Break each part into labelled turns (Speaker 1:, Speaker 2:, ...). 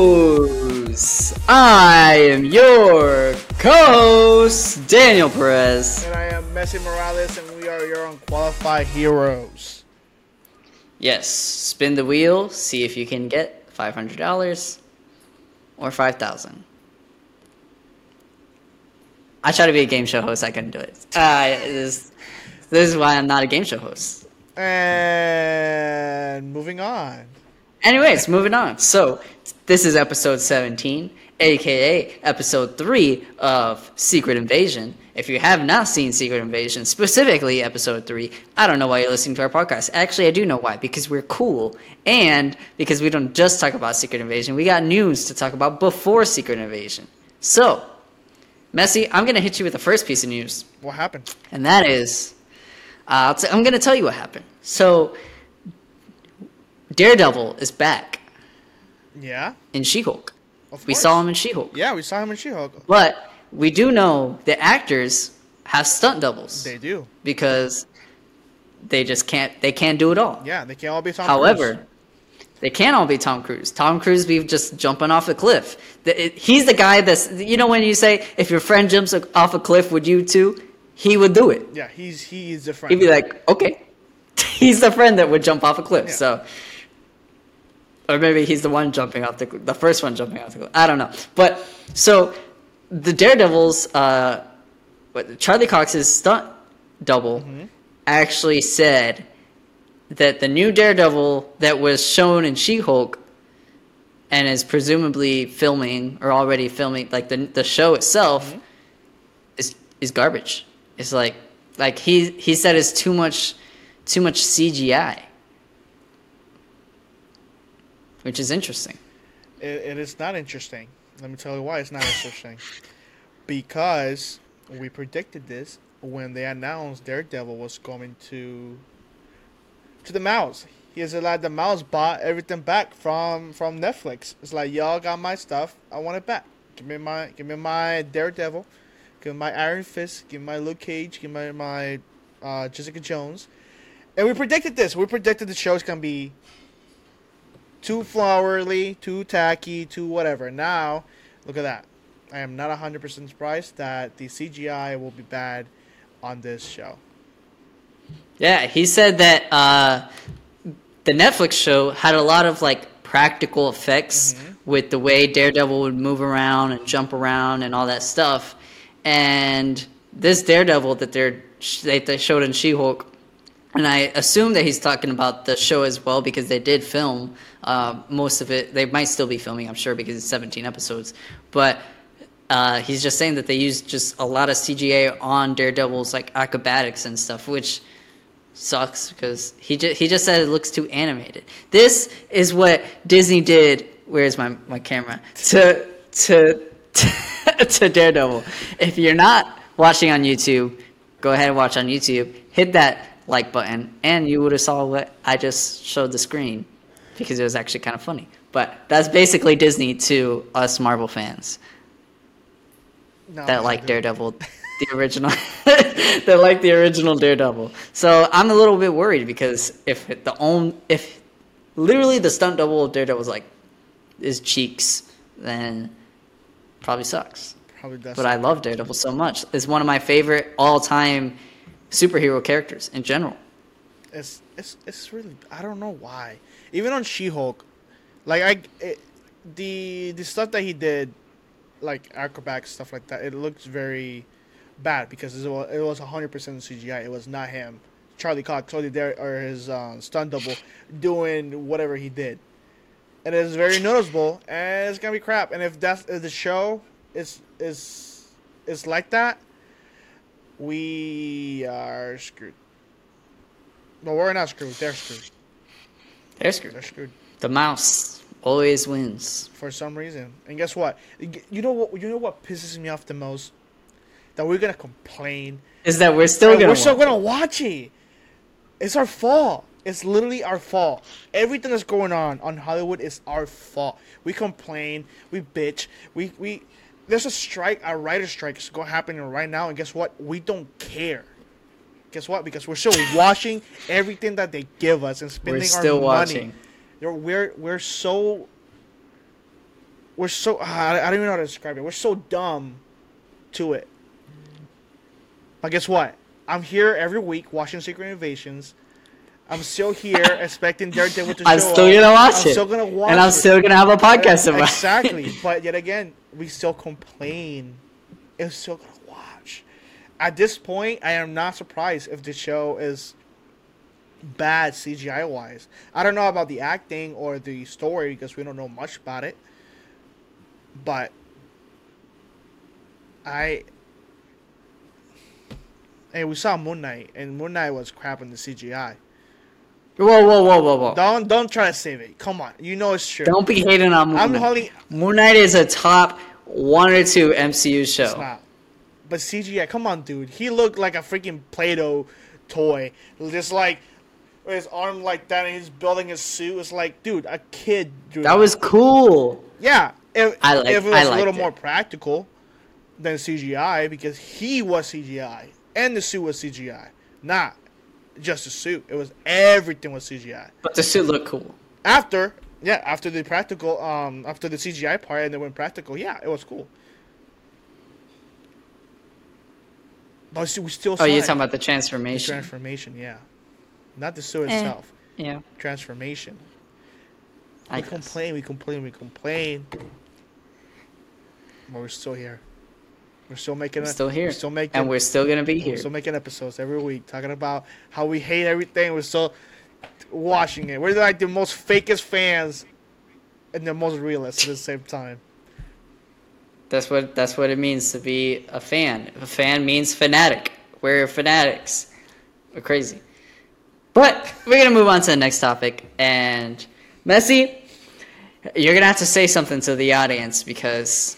Speaker 1: Heroes! I am your co-host, Daniel Perez.
Speaker 2: And I am Messi Morales, and we are your unqualified heroes.
Speaker 1: Yes, spin the wheel, see if you can get $500 or 5000 I try to be a game show host, I couldn't do it. Uh, this, this is why I'm not a game show host.
Speaker 2: And moving on.
Speaker 1: Anyways, moving on. So, this is episode 17, aka episode 3 of Secret Invasion. If you have not seen Secret Invasion, specifically episode 3, I don't know why you're listening to our podcast. Actually, I do know why. Because we're cool. And because we don't just talk about Secret Invasion, we got news to talk about before Secret Invasion. So, Messi, I'm going to hit you with the first piece of news.
Speaker 2: What happened?
Speaker 1: And that is, uh, I'm going to tell you what happened. So, Daredevil is back
Speaker 2: Yeah.
Speaker 1: in She-Hulk. We saw him in She-Hulk.
Speaker 2: Yeah, we saw him in She-Hulk.
Speaker 1: But we do know the actors have stunt doubles
Speaker 2: They do.
Speaker 1: because they just can't they can't do it all.
Speaker 2: Yeah, they can't all be Tom
Speaker 1: However,
Speaker 2: Cruise.
Speaker 1: they can't all be Tom Cruise. Tom Cruise be just jumping off a cliff. The- it- He's the guy that's you know when you say if your friend jumps off a cliff, would you too? He would do it.
Speaker 2: Yeah, he's he's the friend.
Speaker 1: He'd be like, okay. he's the friend that would jump off a cliff.
Speaker 2: Yeah.
Speaker 1: So, or maybe he's the one jumping off the the first one jumping off the cliff. I don't know. But so the Daredevils, uh, Charlie Cox's stunt double actually said that the new Daredevil that was shown in She-Hulk and is presumably filming or already filming like the the show itself is is garbage. It's like like he he said it's too much too much CGI. Which is interesting.
Speaker 2: It, it is not interesting. Let me tell you why it's not interesting. Because we predicted this when they announced Daredevil was coming to to the mouse. He has allowed the mouse bought everything back from from Netflix. It's like y'all got my stuff. I want it back. Give me my give me my Daredevil. Give my Iron Fist. Give my Luke Cage. Give me my uh, Jessica Jones. And we predicted this. We predicted the show's gonna be too flowery, too tacky, too whatever. Now, look at that. I am not 100% surprised that the CGI will be bad on this show.
Speaker 1: Yeah, he said that uh, the Netflix show had a lot of like practical effects with the way Daredevil would move around and jump around and all that stuff. And this Daredevil that they're they, they showed in She-Hulk, and I assume that he's talking about the show as well because they did film uh, most of it. They might still be filming, I'm sure, because it's 17 episodes. But uh, he's just saying that they used just a lot of CGI on Daredevil's like acrobatics and stuff, which sucks because he just he just said it looks too animated. This is what Disney did. Where's my my camera to to to Daredevil? If you're not watching on YouTube, go ahead and watch on YouTube. Hit that like button, and you would have saw what I just showed the screen because it was actually kind of funny. But that's basically Disney to us Marvel fans
Speaker 2: No,
Speaker 1: that like. Daredevil, the original, that like the original Daredevil. So I'm a little bit worried because if the own if literally the stunt double of Daredevil was like his cheeks, then probably sucks.
Speaker 2: Probably does.
Speaker 1: But I love Daredevil so much. It's one of my favorite all time superhero characters in general.
Speaker 2: it's it's it's really I don't know why. Even on She-Hulk, like I it, the the stuff that he did, like acrobat stuff like that, it looks very bad because it was hundred percent CGI. It was not him, Charlie Cox, or there or his uh, stunt double doing whatever he did, and it's very noticeable. And it's gonna be crap. And if that's if the show is is is like that, we are screwed. No, we're not screwed. They're screwed.
Speaker 1: They're screwed.
Speaker 2: They're screwed
Speaker 1: The mouse always wins.
Speaker 2: for some reason. And guess what? You know what? You know what pisses me off the most? That we're gonna complain.
Speaker 1: Is that we're still gonna
Speaker 2: we're still
Speaker 1: watch
Speaker 2: gonna watch it. It's our fault. It's literally our fault. Everything that's going on on Hollywood is our fault. We complain. We bitch. We we. There's a strike, a writer strike is going happening right now, and guess what? We don't care. Guess what? Because we're still watching everything that they give us and spending
Speaker 1: We're still
Speaker 2: our
Speaker 1: watching.
Speaker 2: money. We're we're so we're so ah, I I don't even know how to describe it. We're so dumb to it. But guess what? I'm here every week watching Secret Invasions. I'm still here expecting Daredevil to show
Speaker 1: I'm still
Speaker 2: up.
Speaker 1: gonna watch
Speaker 2: I'm
Speaker 1: it.
Speaker 2: still gonna watch
Speaker 1: and I'm
Speaker 2: it.
Speaker 1: still gonna have a podcast about it.
Speaker 2: exactly. but yet again, we still complain. It's still gonna watch. At this point, I am not surprised if the show is bad CGI wise. I don't know about the acting or the story because we don't know much about it. But I Hey, we saw Moon Knight, and Moon Knight was crap in the CGI.
Speaker 1: Whoa, whoa, whoa, whoa, whoa!
Speaker 2: Don't don't try to save it. Come on, you know it's true.
Speaker 1: Don't be hating on Moon
Speaker 2: I'm
Speaker 1: Knight.
Speaker 2: holding.
Speaker 1: Moon Knight is a top one or two MCU
Speaker 2: It's
Speaker 1: show.
Speaker 2: not. But CGI, come on, dude. He looked like a freaking Play-Doh toy, just like with his arm like that, and he's building his suit. It's like, dude, a kid. Drew
Speaker 1: That was cool.
Speaker 2: yeah. If,
Speaker 1: I like-
Speaker 2: if it was a little
Speaker 1: it.
Speaker 2: more practical than CGI, because he was CGI and the suit was CGI, not just the suit. It was everything was CGI.
Speaker 1: But the suit looked cool.
Speaker 2: After, yeah, after the practical, um, after the CGI part, and then went practical. Yeah, it was cool. But we still-.
Speaker 1: Oh, you're talking about the
Speaker 2: The
Speaker 1: transformation.
Speaker 2: transformation, yeah. Not the suit
Speaker 1: Eh.
Speaker 2: itself.
Speaker 1: yeah,
Speaker 2: Transformation.
Speaker 1: I
Speaker 2: We
Speaker 1: guess.
Speaker 2: complain, we complain, we complain. But we're still here. We're still making.
Speaker 1: We're
Speaker 2: a-
Speaker 1: still here,
Speaker 2: We're still making.
Speaker 1: and we're still gonna be
Speaker 2: we're
Speaker 1: here.
Speaker 2: still making episodes every week talking about how we hate everything. We're still watching it. We're like the most fakest fans, and the most realist at the same time.
Speaker 1: That's what that's what it means to be a fan. A fan means fanatic. We're fanatics. We're crazy. But we're gonna move on to the next topic. And Messi, you're gonna have to say something to the audience because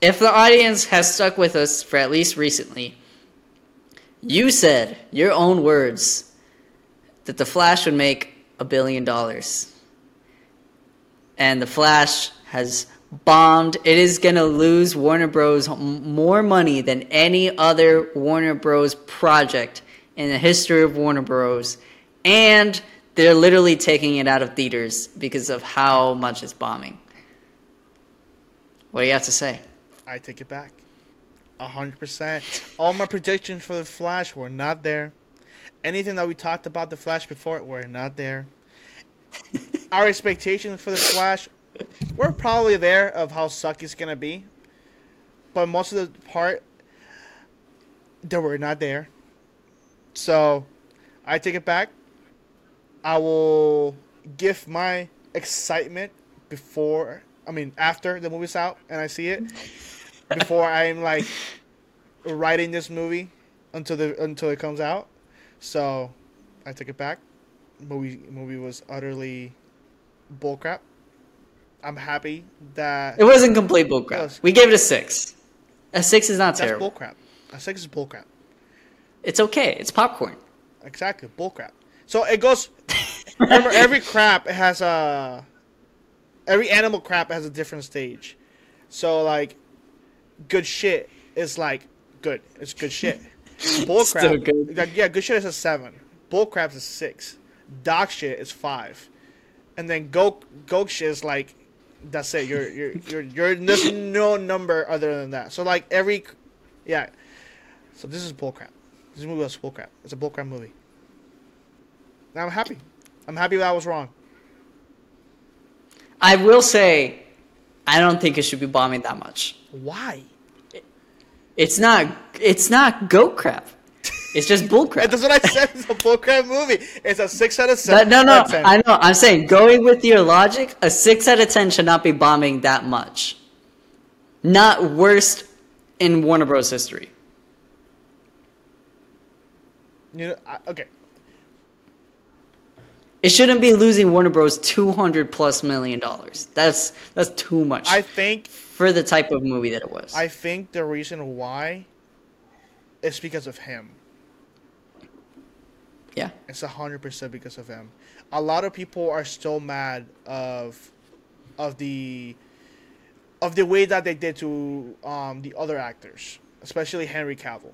Speaker 1: if the audience has stuck with us for at least recently, you said your own words that the Flash would make a billion dollars. And the Flash has bombed. It is going to lose Warner Bros. more money than any other Warner Bros. project in the history of Warner Bros. And they're literally taking it out of theaters because of how much it's bombing. What do you have to say?
Speaker 2: I take it back. A hundred percent. All my predictions for the Flash were not there. Anything that we talked about the Flash before were not there. Our expectations for the Flash were probably there of how sucky it's gonna be, but most of the part they were not there. So, I take it back. I will give my excitement before, I mean, after the movie's out and I see it before I'm like writing this movie until the until it comes out. So I took it back. Movie movie was utterly bullcrap. I'm happy that
Speaker 1: It wasn't complete bullcrap.
Speaker 2: Yes.
Speaker 1: We gave it a six. A six is not
Speaker 2: that's
Speaker 1: terrible.
Speaker 2: bullcrap. A six is bullcrap.
Speaker 1: It's okay. It's popcorn.
Speaker 2: Exactly, bullcrap. So it goes. remember, every crap has a. Every animal crap has a different stage. So like, good shit is like good. It's good shit. Bull
Speaker 1: Still
Speaker 2: crap.
Speaker 1: good.
Speaker 2: like, yeah, good shit is a seven. Bull crap is a six. Dog shit is five. And then goat goat shit is like, that's it. You're you're you're you're there's no number other than that. So like every, yeah. So this is bull crap. This movie was bullcrap. It's a bullcrap movie. And I'm happy. I'm happy that I was wrong.
Speaker 1: I will say, I don't think it should be bombing that much.
Speaker 2: Why?
Speaker 1: It's not. It's not goat crap. It's just bull crap.
Speaker 2: That's what I said. It's a bullcrap movie. It's a six out of
Speaker 1: That- no, no,
Speaker 2: out of 10.
Speaker 1: I know. I'm saying going with your logic, a six out of ten should not be bombing that much. Not worst in Warner Bros. history.
Speaker 2: You know, I, okay.
Speaker 1: It shouldn't be losing Warner Bros. two hundred plus million dollars. That's that's too much
Speaker 2: I think
Speaker 1: for the type of movie that it was.
Speaker 2: I think the reason why is because of him.
Speaker 1: yeah,
Speaker 2: It's a hundred percent because of him. A lot of people are still mad of of the of the way that they did to um, the other actors, especially Henry Cavill.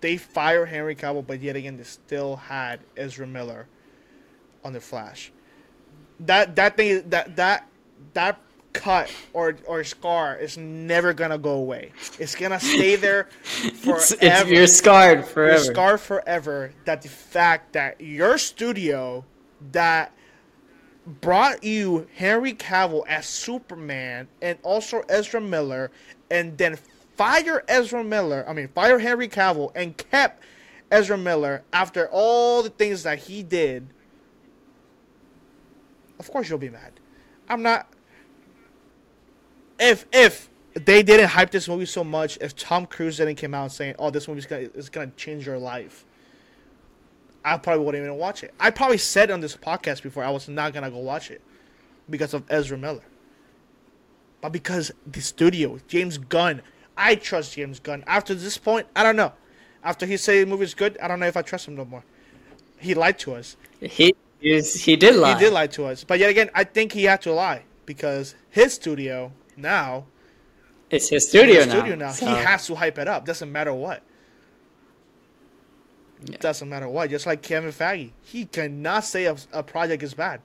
Speaker 2: they fire Henry Cavill, but yet again they still had Ezra Miller on the Flash. That that thing that that that cut or or scar is never gonna go away. It's gonna stay there forever.
Speaker 1: It's, it's, you're scarred forever.
Speaker 2: You're scarred forever. That the fact that your studio that brought you Henry Cavill as Superman and also Ezra Miller, and then fire Ezra Miller. I mean, fire Henry Cavill and kept Ezra Miller after all the things that he did. Of course, you'll be mad. I'm not. If if they didn't hype this movie so much, if Tom Cruise didn't come out saying, "Oh, this movie's gonna is gonna change your life," I probably wouldn't even watch it. I probably said on this podcast before I was not gonna go watch it because of Ezra Miller. But because the studio, James Gunn, I trust James Gunn. After this point, I don't know. After he said the movie's good, I don't know if I trust him no more. He lied to us.
Speaker 1: He is, he did lie.
Speaker 2: He did lie to us. But yet again, I think he had to lie because his studio now
Speaker 1: it's his studio
Speaker 2: his
Speaker 1: now.
Speaker 2: studio now.
Speaker 1: so-
Speaker 2: He has to hype it up. Doesn't matter what.
Speaker 1: Yeah.
Speaker 2: Doesn't matter what. Just like Kevin Feige, he cannot say a, a project is bad.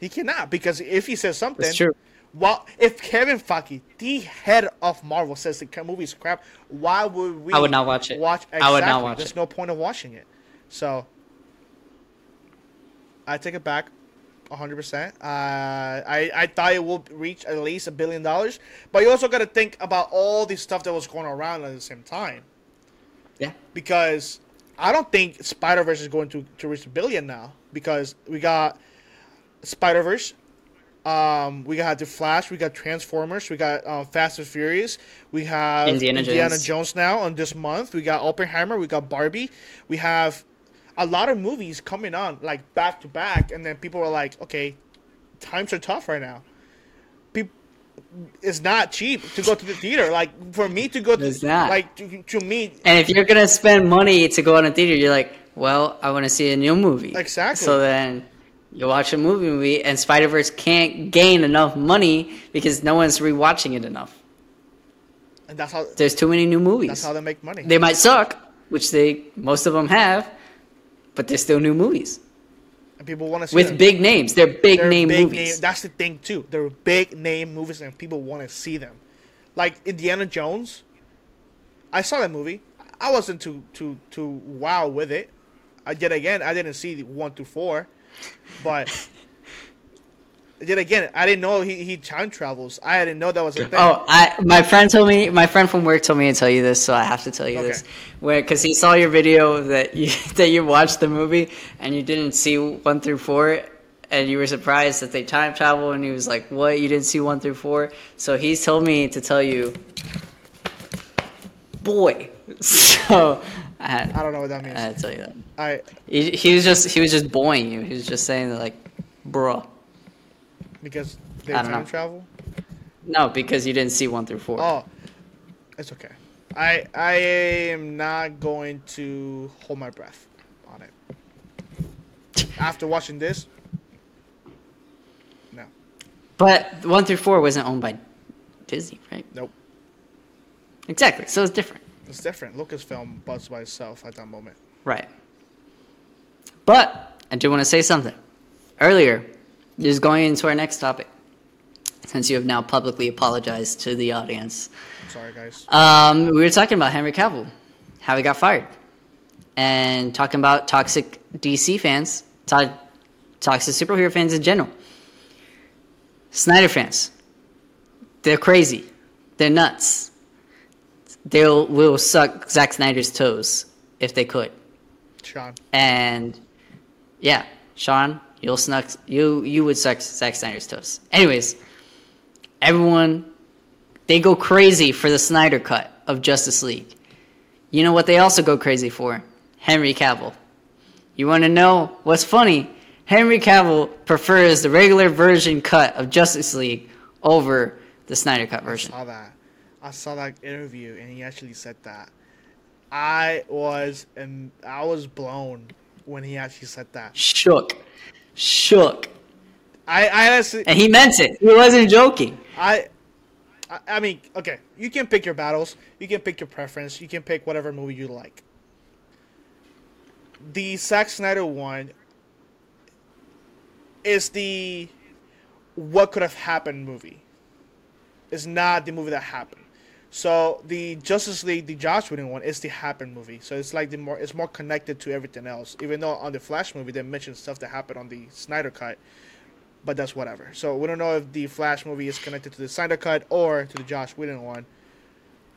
Speaker 2: He cannot because if he says something,
Speaker 1: It's true.
Speaker 2: Well, if Kevin Feige, the head of Marvel, says the movie is crap, why would we?
Speaker 1: I would not watch it.
Speaker 2: Watch.
Speaker 1: I would not
Speaker 2: exactly.
Speaker 1: watch
Speaker 2: There's
Speaker 1: it.
Speaker 2: no point of watching it. So, I take it back, 100. percent uh, I I thought it would reach at least a billion dollars, but you also got to think about all the stuff that was going around at the same time
Speaker 1: Yeah.
Speaker 2: because I don't think Spider Verse is going to, to reach a billion now because we got Spider Verse, um, we got the Flash, we got Transformers, we got uh, Fast and Furious, we have
Speaker 1: Indiana Jones.
Speaker 2: Jones now on this month. We got Oppenheimer, we got Barbie, we have a lot of movies coming on like back to back, and then people are like, okay, times are tough right now. People, it's not cheap to go to the theater. Like for me to go to
Speaker 1: It's not.
Speaker 2: like to, to me
Speaker 1: And if you're gonna spend money to go on a theater, you're like, well, I want to see a new movie.
Speaker 2: Exactly.
Speaker 1: So then you watch a movie, movie, and Spider Verse can't gain enough money because no one's rewatching it enough.
Speaker 2: and that's how
Speaker 1: There's too many new movies.
Speaker 2: that's how they make money.
Speaker 1: they might suck, which they most of them have, but they're still new movies
Speaker 2: and people want to see
Speaker 1: with
Speaker 2: them.
Speaker 1: big names. They're big
Speaker 2: They're
Speaker 1: name
Speaker 2: big
Speaker 1: movies.
Speaker 2: name- That's the thing too. They're big name movies, and people want to see them. Like Indiana Jones. I saw that movie. I wasn't too too too wow with it. I yet again I didn't see one through four, but yet again I didn't know he, he time travels. I didn't know that was a thing.
Speaker 1: Oh, I my friend told me. My friend from work told me to tell you this, so I have to tell you
Speaker 2: Okay.
Speaker 1: this. Where because he saw your video that you that you watched the movie and you didn't see one through four, and you were surprised that they time travel, and he was like, "What? You didn't see one through four? So he's told me to tell you, boy. So I had,
Speaker 2: I don't know what that means.
Speaker 1: I had to tell you that.
Speaker 2: I
Speaker 1: He, he was just he was just boying you. He was just saying that like, bruh.
Speaker 2: Because they
Speaker 1: I don't
Speaker 2: time
Speaker 1: know.
Speaker 2: travel.
Speaker 1: No, because you didn't see one through four.
Speaker 2: Oh, it's okay. I I am not going to hold my breath on it. After watching this, no,
Speaker 1: But one through four wasn't owned by Disney, right?
Speaker 2: nope.
Speaker 1: Exactly. So it's different.
Speaker 2: It's different. Lucasfilm buzzed by itself at that moment.
Speaker 1: Right. But I do want to say something. Earlier, just going into our next topic, since you have now publicly apologized to the audience,
Speaker 2: I'm sorry, guys.
Speaker 1: um, we were talking about Henry Cavill, how he got fired, and talking about toxic DC fans, to- toxic superhero fans in general. Snyder fans, they're crazy, they're nuts. They will will suck Zack Snyder's toes if they could.
Speaker 2: Sean,
Speaker 1: And yeah, Sean, you'll snuck you you would suck Zack Snyder's toes. Anyways, everyone they go crazy for the Snyder cut of Justice League. You know what they also go crazy for? Henry Cavill. You want to know what's funny? Henry Cavill prefers the regular version cut of Justice League over the Snyder cut
Speaker 2: I
Speaker 1: version.
Speaker 2: saw that. I saw that interview, and he actually said that. I was and I was blown when he actually said that.
Speaker 1: Shook. Shook.
Speaker 2: I I honestly
Speaker 1: And he meant it. He wasn't joking.
Speaker 2: I I, I mean, okay, you can pick your battles, you can pick your preference, you can pick whatever movie you like. The Zack Snyder one is the what could have happened movie. It's not the movie that happened. So the Justice League, the Josh Whedon one, is the happen movie. So it's like the more it's more connected to everything else. Even though on the Flash movie they mentioned stuff that happened on the Snyder cut, but that's whatever. So we don't know if the Flash movie is connected to the Snyder cut or to the Josh Whedon one.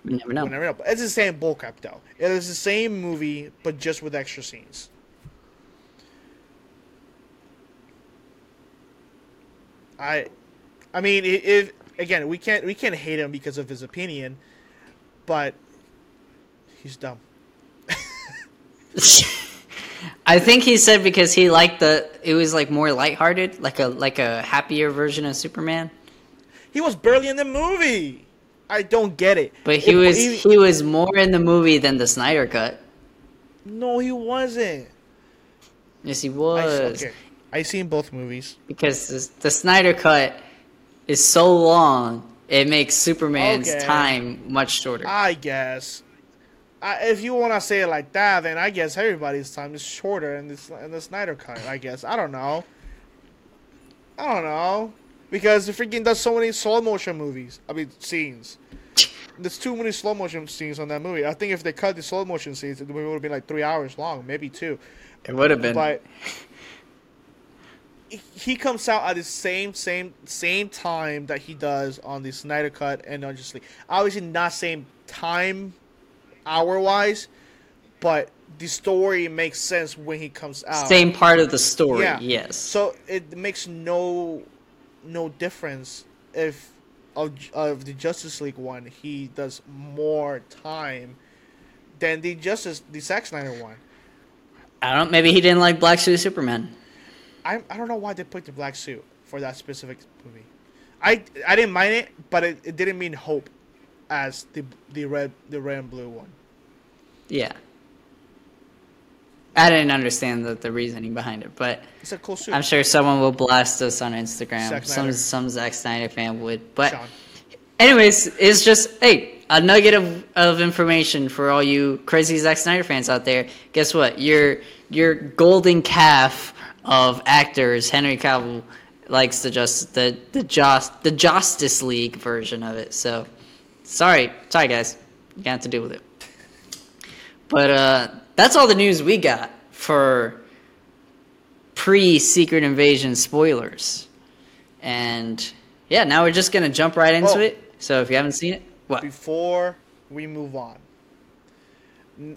Speaker 1: We never know.
Speaker 2: We'll never know. But it's the same bullcrap though. It is the same movie, but just with extra scenes. I, I mean, if again we can't we can't hate him because of his opinion, but he's dumb.
Speaker 1: I think he said because he liked the it was like more lighthearted, like a like a happier version of Superman.
Speaker 2: He was barely in the movie. I don't get it.
Speaker 1: But he
Speaker 2: If-
Speaker 1: was
Speaker 2: he-
Speaker 1: he was more in the movie than the Snyder cut.
Speaker 2: no, he wasn't.
Speaker 1: Yes, he was.
Speaker 2: I, okay, I seen both movies.
Speaker 1: Because the, the Snyder cut is so long, it makes Superman's
Speaker 2: Okay.
Speaker 1: time much shorter.
Speaker 2: I guess. I, if you want to say it like that, then I guess everybody's time is shorter in this in the Snyder cut. I guess I don't know. I don't know because the freaking does so many slow motion movies. I mean scenes. There's too many slow motion scenes on that movie. I think if they cut the slow motion scenes, the movie would have been like three hours long, maybe two.
Speaker 1: it would have been.
Speaker 2: But he comes out at the same same same time that he does on the Snyder Cut and on Justice League. Obviously, not same time, hour wise, but the story makes sense when he comes out.
Speaker 1: Same part of the story,
Speaker 2: Yeah.
Speaker 1: yes.
Speaker 2: So it makes no no difference if of, of the Justice League one he does more time than the Justice the Zack Snyder one.
Speaker 1: I don't. Maybe he didn't like Black Suit Superman.
Speaker 2: I I don't know why they picked the black suit for that specific movie. I I didn't mind it, but it, it didn't mean hope as the the red the red and blue one.
Speaker 1: Yeah. I didn't understand the, the reasoning behind it, but
Speaker 2: It's a cool suit.
Speaker 1: I'm sure someone will blast us on Instagram. Some some Zack Snyder fan would. But
Speaker 2: Sean.
Speaker 1: anyways, it's just hey, a nugget of, of information for all you crazy Zack Snyder fans out there. Guess what? Your your golden calf of actors, Henry Cavill, likes the just the the just the Justice League version of it. So sorry, sorry guys, you got to deal with it. But uh, that's all the news we got for pre Secret Invasion spoilers. And yeah, now we're just gonna jump right into
Speaker 2: Oh.
Speaker 1: it. So if you haven't seen it, what?
Speaker 2: Before we move on,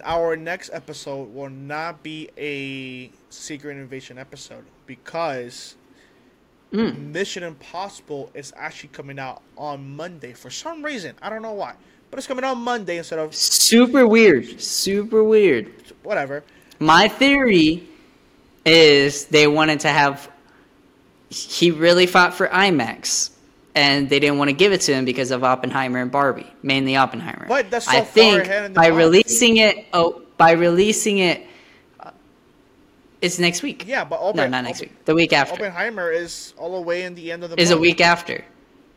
Speaker 2: our next episode will not be a Secret Invasion episode because
Speaker 1: Mm.
Speaker 2: Mission Impossible is actually coming out on Monday for some reason. I don't know why, but it's coming out Monday instead of
Speaker 1: Super weird. Super weird.
Speaker 2: whatever.
Speaker 1: My theory is they wanted to have. He really fought for IMAX, and they didn't want to give it to him because of Oppenheimer and Barbie, mainly Oppenheimer.
Speaker 2: But that's so
Speaker 1: I
Speaker 2: far
Speaker 1: think
Speaker 2: ahead in the
Speaker 1: by
Speaker 2: month.
Speaker 1: releasing it, oh, by releasing it, uh, it's next week.
Speaker 2: Yeah, but
Speaker 1: no, not next
Speaker 2: Oppen-
Speaker 1: week. The week after
Speaker 2: Oppenheimer is all the way in the end of the
Speaker 1: is a week after.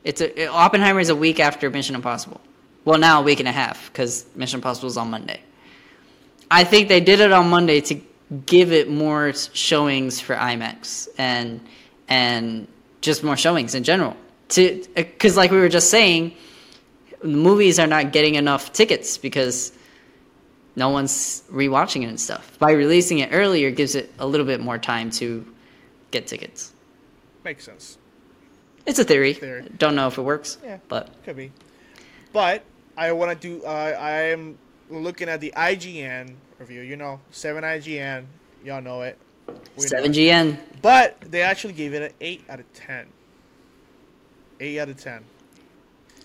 Speaker 1: It's a Oppenheimer is a week after Mission Impossible. Well, now a week and a half because Mission Impossible is on Monday. I think they did it on Monday to give it more showings for IMAX and and just more showings in general. To because like we were just saying, movies are not getting enough tickets because no one's rewatching it and stuff. By releasing it earlier gives it a little bit more time to get tickets.
Speaker 2: Makes sense.
Speaker 1: It's a theory.
Speaker 2: Theory.
Speaker 1: Don't know if it works.
Speaker 2: Yeah.
Speaker 1: But
Speaker 2: Could be. But I want to do. Uh, I am looking at the IGN review. You know, seven IGN. Y'all know it. We know
Speaker 1: seven
Speaker 2: it.
Speaker 1: GN.
Speaker 2: But they actually gave it an eight out of ten. Eight out of ten.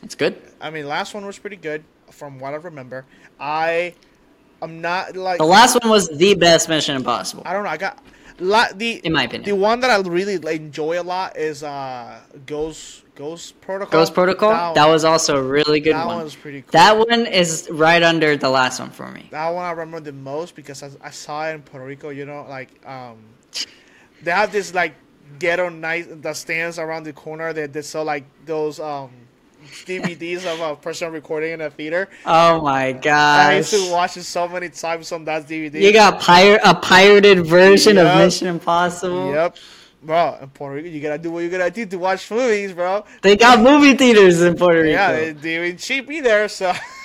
Speaker 1: It's good.
Speaker 2: I mean, last one was pretty good from what I remember. I, I'm not like
Speaker 1: The last one was the best Mission Impossible.
Speaker 2: I don't know. I got la- the
Speaker 1: In my opinion the
Speaker 2: one that I really like, enjoy a lot is uh Ghost Ghost Protocol.
Speaker 1: Ghost Protocol. That, was also a really good one.
Speaker 2: that
Speaker 1: one.
Speaker 2: one's pretty cool.
Speaker 1: That one is right under the last one for me.
Speaker 2: That one I remember the most because I, I saw it in Puerto Rico. You know, like um, they have this like ghetto night the stands around the corner. that they sell like those um DVDs of a person recording in a theater.
Speaker 1: Oh my
Speaker 2: god!
Speaker 1: I
Speaker 2: used to watch it so many times on that DVD.
Speaker 1: You got pirate a pirated version
Speaker 2: Yup.
Speaker 1: of Mission Impossible.
Speaker 2: Yep. Bro, in Puerto Rico, you gotta do what you gotta do to watch movies, bro.
Speaker 1: They got movie theaters in Puerto Rico.
Speaker 2: Yeah, they, they ain't cheap either, so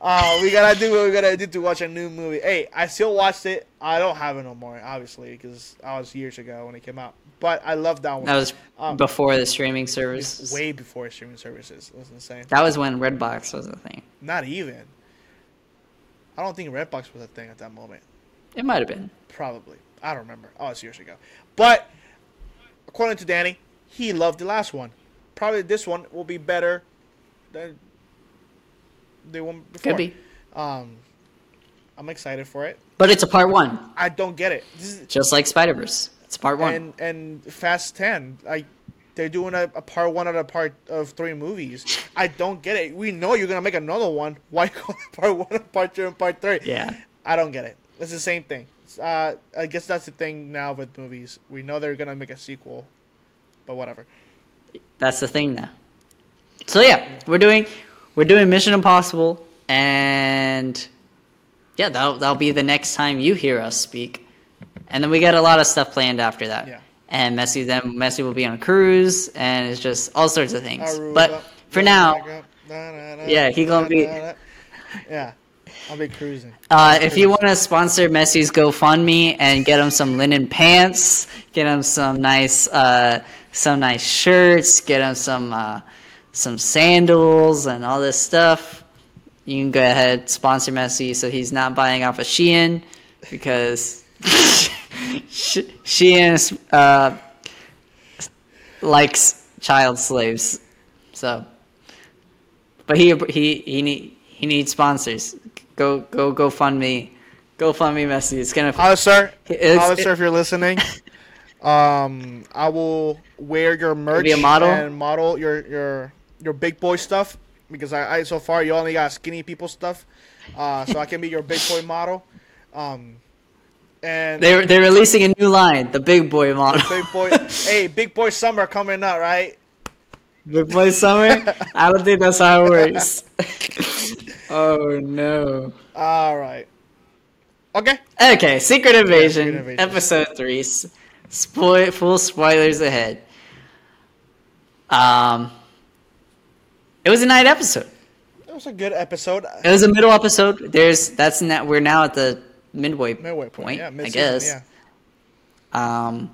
Speaker 2: uh, we gotta do what we gotta do to watch a new movie. Hey, I still watched it. I don't have it no more, obviously, because I was years ago when it came out. But I love that one.
Speaker 1: that was
Speaker 2: Um,
Speaker 1: before the streaming service.
Speaker 2: way before streaming services. It was insane.
Speaker 1: That was when Redbox was a thing.
Speaker 2: Not even. I don't think Redbox was a thing at that moment.
Speaker 1: It might have been.
Speaker 2: Probably. I don't remember. Oh, it's years ago. But according to Danny, he loved the last one. Probably this one will be better than the one before.
Speaker 1: Could be.
Speaker 2: Um, I'm excited for it.
Speaker 1: But it's a part one,
Speaker 2: I don't get it. This is,
Speaker 1: just like Spider Verse. It's part one.
Speaker 2: and and Fast Ten, like they're doing a, a part one out of part of three movies. I don't get it. We know you're gonna make another one. Why call it part one, part two, and part three?
Speaker 1: yeah.
Speaker 2: I don't get it. It's the same thing. Uh, I guess that's the thing now with movies. We know they're gonna make a sequel, but whatever.
Speaker 1: That's the thing now. So yeah, we're doing we're doing Mission Impossible, and yeah, that'll that'll be the next time you hear us speak, and then we got a lot of stuff planned after that.
Speaker 2: Yeah.
Speaker 1: And Messi then Messi will be on a cruise, and it's just all sorts of things. But for now, Yeah, he gonna be-.
Speaker 2: Yeah, I'll be cruising.
Speaker 1: uh, if you want to sponsor Messi's GoFundMe and get him some linen pants, get him some nice uh, some nice shirts, get him some uh, some sandals and all this stuff, you can go ahead sponsor Messi so he's not buying off of Shein because Sh- Shein uh, likes child slaves. So, but he he he need he needs sponsors. Go go go fund me, go fund me, Messi. It's gonna.
Speaker 2: Hollister,
Speaker 1: It's-
Speaker 2: Hollister, if you're listening, um, I will wear your merch
Speaker 1: Be a model?
Speaker 2: and model your your your big boy stuff because I, I so far you only got skinny people stuff, uh, so I can be your big boy model. Um, and
Speaker 1: They're they're releasing a new line, the Big Boy model.
Speaker 2: big boy, hey, big boy summer coming up, right?
Speaker 1: Big Boy Summer. I don't think that's how it works. oh no.
Speaker 2: All right. Okay.
Speaker 1: Okay, Secret Invasion,
Speaker 2: Secret Invasion.
Speaker 1: episode three. Spoil full spoilers ahead. Um, it was a night episode.
Speaker 2: It was a good episode.
Speaker 1: It was a middle episode. There's that's not we're now at the midway,
Speaker 2: Midway point, yeah,
Speaker 1: I guess.
Speaker 2: yeah.
Speaker 1: Um,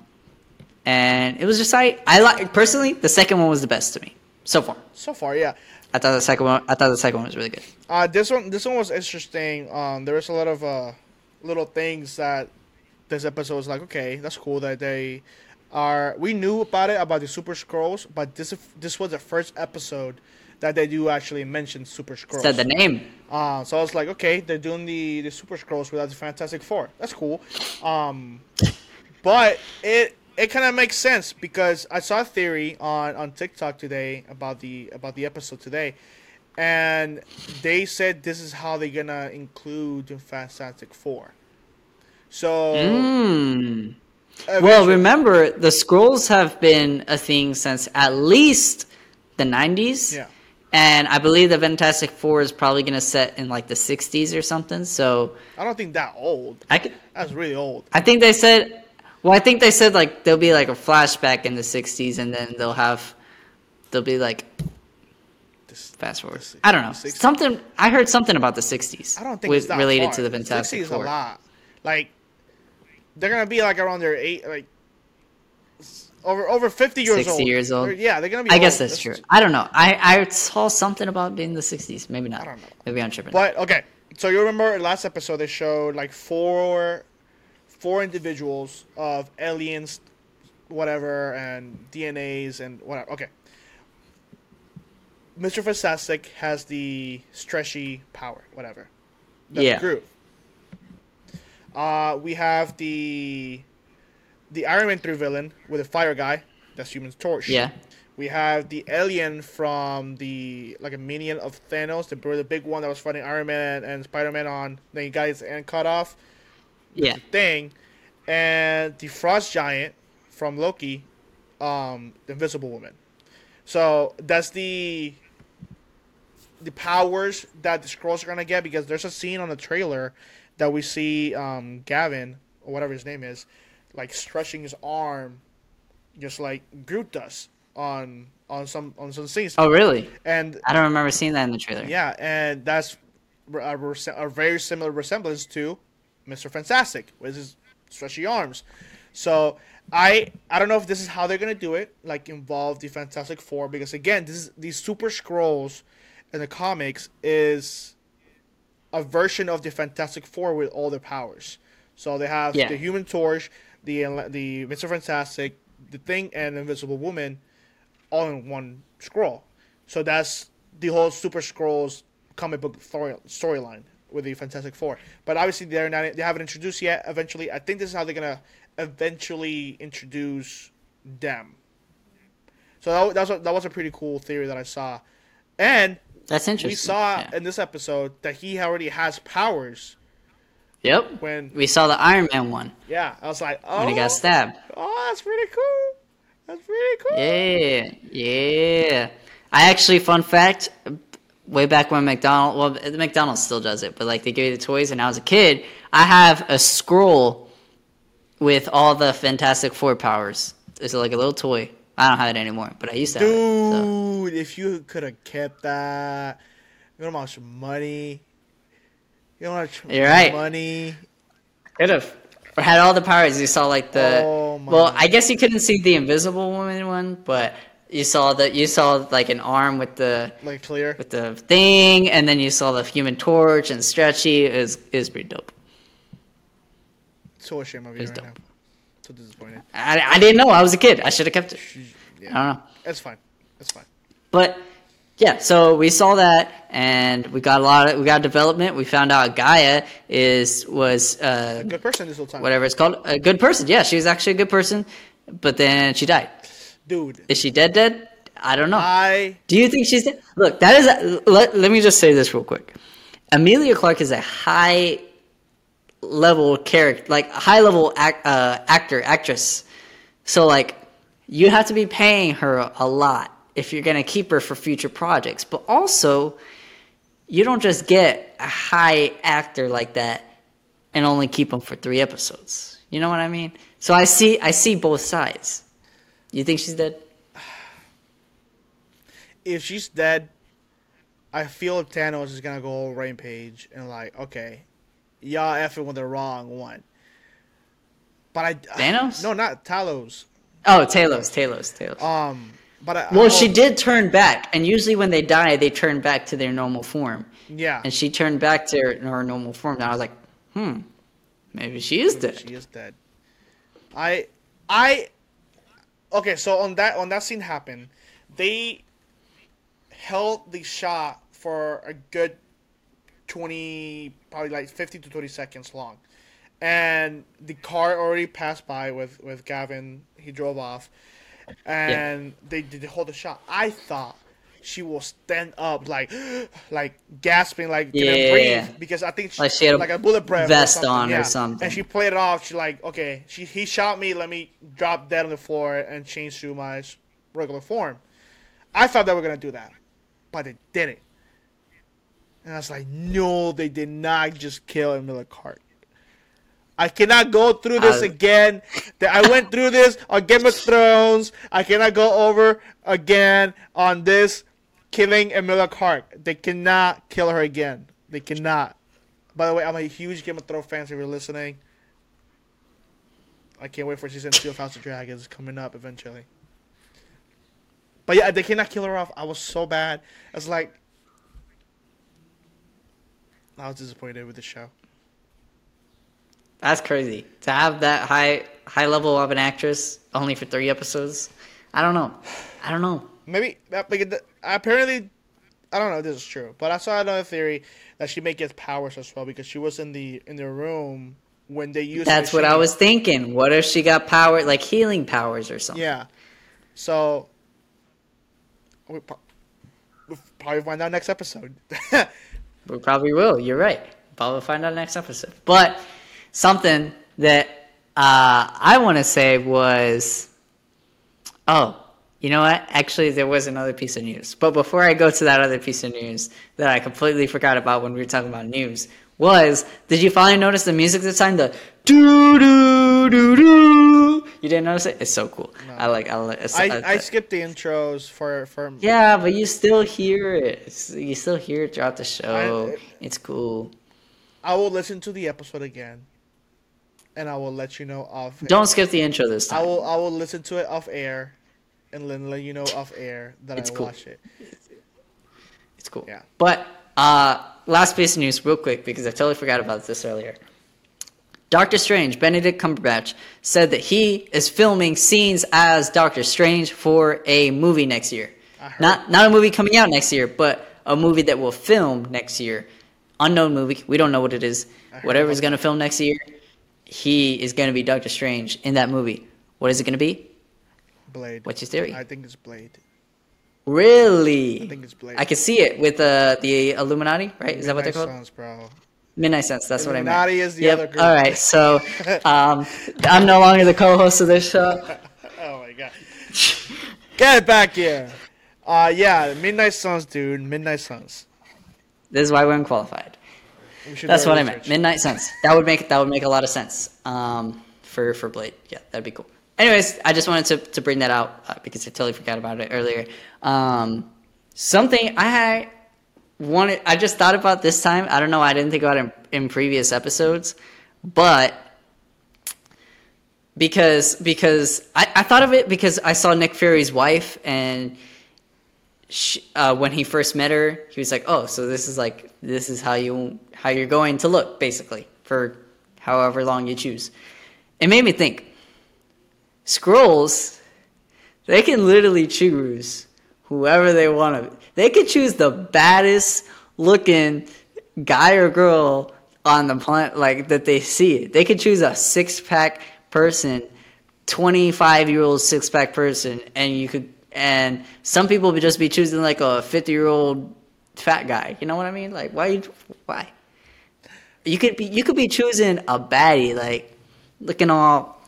Speaker 1: and it was just I I like personally the second one was the best to me so far.
Speaker 2: So far, yeah.
Speaker 1: I thought the second one I thought the second one was really good.
Speaker 2: Uh, this one, this one was interesting. Um, there was a lot of uh, little things that this episode was like, okay, that's cool that they are. We knew about it about the Super Skrulls, but this this was the first episode that they do actually mention Super Skrulls.
Speaker 1: Said the name.
Speaker 2: Uh, so I was like, okay, they're doing the, the Super Skrulls without the Fantastic Four. That's cool. Um, but it it kind of makes sense because I saw a theory on, on TikTok today about the about the episode today, and they said this is how they're gonna include the Fantastic Four. So
Speaker 1: Mm. Well, remember the Skrulls have been a thing since at least the 90s.
Speaker 2: yeah,
Speaker 1: And I believe the Fantastic Four is probably going to set in like the 60s or something. So
Speaker 2: I don't think that old.
Speaker 1: I could,
Speaker 2: That's really old.
Speaker 1: I think they said, well, I think they said like there'll be like a flashback in the 60s and then they'll have, they'll be like
Speaker 2: This-
Speaker 1: fast forward.
Speaker 2: the
Speaker 1: I don't know.
Speaker 2: 60s.
Speaker 1: Something, I heard something about the 60s.
Speaker 2: I don't think
Speaker 1: with, related
Speaker 2: far.
Speaker 1: to the
Speaker 2: 60
Speaker 1: Fantastic
Speaker 2: is a
Speaker 1: Four.
Speaker 2: lot. Like they're gonna be like around their eight, like over over fifty years
Speaker 1: 60
Speaker 2: old.
Speaker 1: years old.
Speaker 2: Yeah, they're gonna be.
Speaker 1: I guess
Speaker 2: old.
Speaker 1: that's true. I don't know. I, I saw something about being the 60s. Maybe not.
Speaker 2: I don't know.
Speaker 1: Maybe I'm tripping.
Speaker 2: But okay, so you remember last episode they showed like four four individuals of aliens, whatever, and DNAs and whatever. Okay. Mr. Fantastic has the stretchy power, whatever. That's
Speaker 1: Yeah.
Speaker 2: Groot. Uh, we have the the Iron Man 3 villain with a fire guy. That's Human Torch.
Speaker 1: yeah.
Speaker 2: We have the alien from the like a minion of Thanos, the the big one that was fighting Iron Man and Spider Man on. Then he got his hand cut off.
Speaker 1: Yeah.
Speaker 2: Thing, and the Frost Giant from Loki, um, the Invisible Woman. So that's the the powers that the Skrulls are gonna get because there's a scene on the trailer that we see um, Gavin or whatever his name is, like stretching his arm, just like Groot does on on some on some scenes.
Speaker 1: Oh, really?
Speaker 2: And
Speaker 1: I don't remember seeing that in the trailer.
Speaker 2: yeah, and that's a, uh, rese- a very similar resemblance to Mister Fantastic with his stretchy arms. So I I don't know if this is how they're gonna do it, like involve the Fantastic Four, because again, this is these Super Skrulls in the comics is a version of the Fantastic Four with all their powers. So they have
Speaker 1: Yeah.
Speaker 2: the Human Torch, the the Mister Fantastic, the Thing, and Invisible Woman, all in one Skrull. So that's the whole Super Skrulls comic book storyline with the Fantastic Four. But obviously they're not they haven't introduced yet. Eventually, I think this is how they're gonna eventually introduce them. So that, that was a, that was a pretty cool theory that I saw, and
Speaker 1: That's interesting.
Speaker 2: we saw
Speaker 1: Yeah.
Speaker 2: in this episode that he already has powers.
Speaker 1: Yep.
Speaker 2: When
Speaker 1: We saw the Iron Man one
Speaker 2: yeah, I was like, oh,
Speaker 1: when he got oh, stabbed.
Speaker 2: oh, that's pretty cool. That's pretty cool.
Speaker 1: Yeah, yeah. I actually, fun fact, way back when McDonald, well, McDonald's still does it, but like they give you the toys, and I was a kid, I have a Skrull with all the Fantastic Four powers. It's like a little toy. I don't have it anymore, but I used to have it. So.
Speaker 2: Dude, if you could have kept that, you know how much money. You know how much
Speaker 1: You're right.
Speaker 2: money.
Speaker 1: Could have. Had all the powers. You saw like the.
Speaker 2: Oh my.
Speaker 1: well, I guess you couldn't see the Invisible Woman one, but you saw the you saw like an arm with the
Speaker 2: Like clear.
Speaker 1: with the thing, and then you saw the Human Torch and Stretchy. It was, it was pretty dope.
Speaker 2: So ashamed of you right
Speaker 1: dope.
Speaker 2: now. So disappointed.
Speaker 1: I, I didn't know. I was a kid. I should have kept it. I
Speaker 2: Yeah,
Speaker 1: don't know.
Speaker 2: it's fine. It's fine.
Speaker 1: But yeah, so we saw that, and we got a lot of we got development. We found out G'iah is was uh,
Speaker 2: Good person this whole time.
Speaker 1: whatever it's called a good person. Yeah, she was actually a good person, but then she died.
Speaker 2: Dude,
Speaker 1: Is she dead? Dead? I don't know.
Speaker 2: I
Speaker 1: Do you think she's dead? Look, that is. A, let, let me just say this real quick. Emilia Clarke is a high level character, like a high level act, uh, actor, actress. So like, you have to be paying her a lot if you're gonna keep her for future projects. But also, you don't just get a high actor like that and only keep them for three episodes. You know what I mean? So I see, I see both sides. You think she's dead?
Speaker 2: if she's dead, I feel like Thanos is gonna go all rampage and like, okay, y'all effing with the wrong one. But I
Speaker 1: Thanos?
Speaker 2: No, not Talos.
Speaker 1: Oh, Talos, Talos, Talos.
Speaker 2: Um, but I,
Speaker 1: Well,
Speaker 2: oh,
Speaker 1: she did turn back, and usually when they die, they turn back to their normal form.
Speaker 2: Yeah,
Speaker 1: And she turned back to her, her normal form. And I was like, hmm, maybe she is dead.
Speaker 2: she is dead. I, I, okay. So on that on that scene happened, they held the shot for a good twenty, probably like fifty to twenty seconds long, and the car already passed by with with Gavin. He drove off, and they did hold the shot. I thought she will stand up like like gasping like
Speaker 1: Yeah.
Speaker 2: breathe because I think she,
Speaker 1: Like she had a
Speaker 2: like a bullet breath
Speaker 1: vest
Speaker 2: something,
Speaker 1: on or something.
Speaker 2: And she played it off. She like okay, she he shot me. Let me drop dead on the floor and change to my regular form. I thought they were gonna do that, but they didn't. And I was like, no, they did not just kill Emilia Clarke. I cannot go through this
Speaker 1: I-
Speaker 2: again. I went through this on Game of Thrones. I cannot go over again on this killing Emilia Clarke. They cannot kill her again. They cannot. By the way, I'm a huge Game of Thrones fan. If you're listening, I can't wait for season two of House of Dragons coming up eventually. But yeah, they cannot kill her off. I was so bad. I was like, I was disappointed with the show.
Speaker 1: That's crazy. To have that high high level of an actress only for three episodes. I don't know. I don't know.
Speaker 2: Maybe uh, like, apparently, I don't know if this is true, but I saw another theory that she may get powers as well because she was in the in the room when they used.
Speaker 1: That's what I was thinking. What if she got power, like healing powers or something?
Speaker 2: Yeah. So we we'll probably find out next episode.
Speaker 1: We probably will. You're right. Probably find out next episode. But something that uh, I want to say was, oh, You know what? Actually, there was another piece of news. But before I go to that other piece of news that I completely forgot about when we were talking about news, was did you finally notice the music this time? The doo doo doo doo. You didn't notice it? It's so cool. No. I like. I like.
Speaker 2: I, I, I skipped the intros for for.
Speaker 1: Yeah, but you still hear it. You still hear it throughout the show. I, it's cool.
Speaker 2: I will listen to the episode again, and I will let you know off.
Speaker 1: Don't skip the intro this time.
Speaker 2: I will. I will listen to it off air and then let you know off air that it's I cool. watch it.
Speaker 1: It's cool. Yeah. But uh, last piece of news, real quick, because I totally forgot about this earlier. Doctor Strange, Benedict Cumberbatch, said that he is filming scenes as Doctor Strange for a movie next year. Not not a movie coming out next year, but a movie that will film next year. Unknown movie. We don't know what it is. Whatever he's going to film next year, he is going to be Doctor Strange in that movie. What is it going to be?
Speaker 2: Blade.
Speaker 1: What's your theory?
Speaker 2: I think it's Blade.
Speaker 1: Really?
Speaker 2: I think it's Blade.
Speaker 1: I can see it with uh, the Illuminati, right? Is that what they're called?
Speaker 2: Suns, bro.
Speaker 1: Midnight Suns. That's
Speaker 2: Illuminati
Speaker 1: what I meant.
Speaker 2: is the yep. other group.
Speaker 1: All right. So um, I'm no longer the co-host of this show.
Speaker 2: oh my god. Get it back here. Uh, yeah, Midnight Suns, dude. Midnight Suns.
Speaker 1: This is why we're unqualified. That's what research. I meant. Midnight Suns. That would make that would make a lot of sense. Um, for for Blade. Yeah, that'd be cool anyways, I just wanted to, to bring that out uh, because I totally forgot about it earlier. Um, something I wanted, I just thought about this time. I don't know. I didn't think about it in, in previous episodes, but because because I, I thought of it because I saw Nick Fury's wife and she, uh, when he first met her, he was like, "Oh, so this is like this is how you how you're going to look basically for however long you choose." It made me think Skrulls, they can literally choose whoever they want to. They could choose the baddest looking guy or girl on the planet, like that they see. They could choose a six pack person, twenty five year old six pack person, and you could. And some people would just be choosing like a fifty year old fat guy. You know what I mean? Like why? Why? You could be you could be choosing a baddie like looking all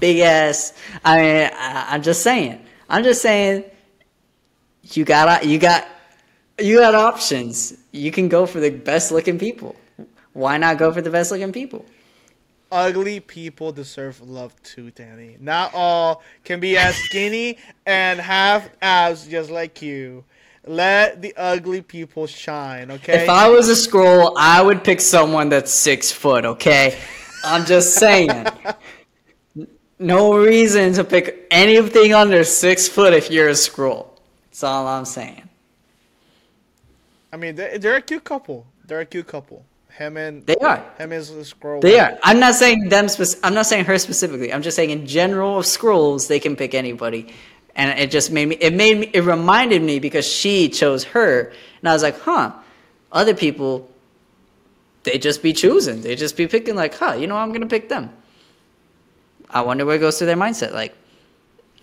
Speaker 1: big ass. I mean, I, am just saying. I'm just saying. You got you got you got options. You can go for the best looking people. Why not go for the best looking people?
Speaker 2: Ugly people deserve love too, Danny. Not all can be as skinny and have abs just like you. Let the ugly people shine, okay?
Speaker 1: If I was a Skrull, I would pick someone that's six foot, okay? I'm just saying. no reason to pick anything under six foot if you're a Skrull. That's all I'm saying.
Speaker 2: I mean, they're, they're a cute couple. They're a cute couple. Him and
Speaker 1: they are.
Speaker 2: Him is a Skrull.
Speaker 1: They are. I'm not saying them. Spe- I'm not saying her specifically. I'm just saying in general of Skrulls, they can pick anybody, and it just made me. It made me. It reminded me because she chose her, and I was like, huh. Other people, they just be choosing. They just be picking like, huh. You know, I'm gonna pick them. I wonder what goes through their mindset. Like,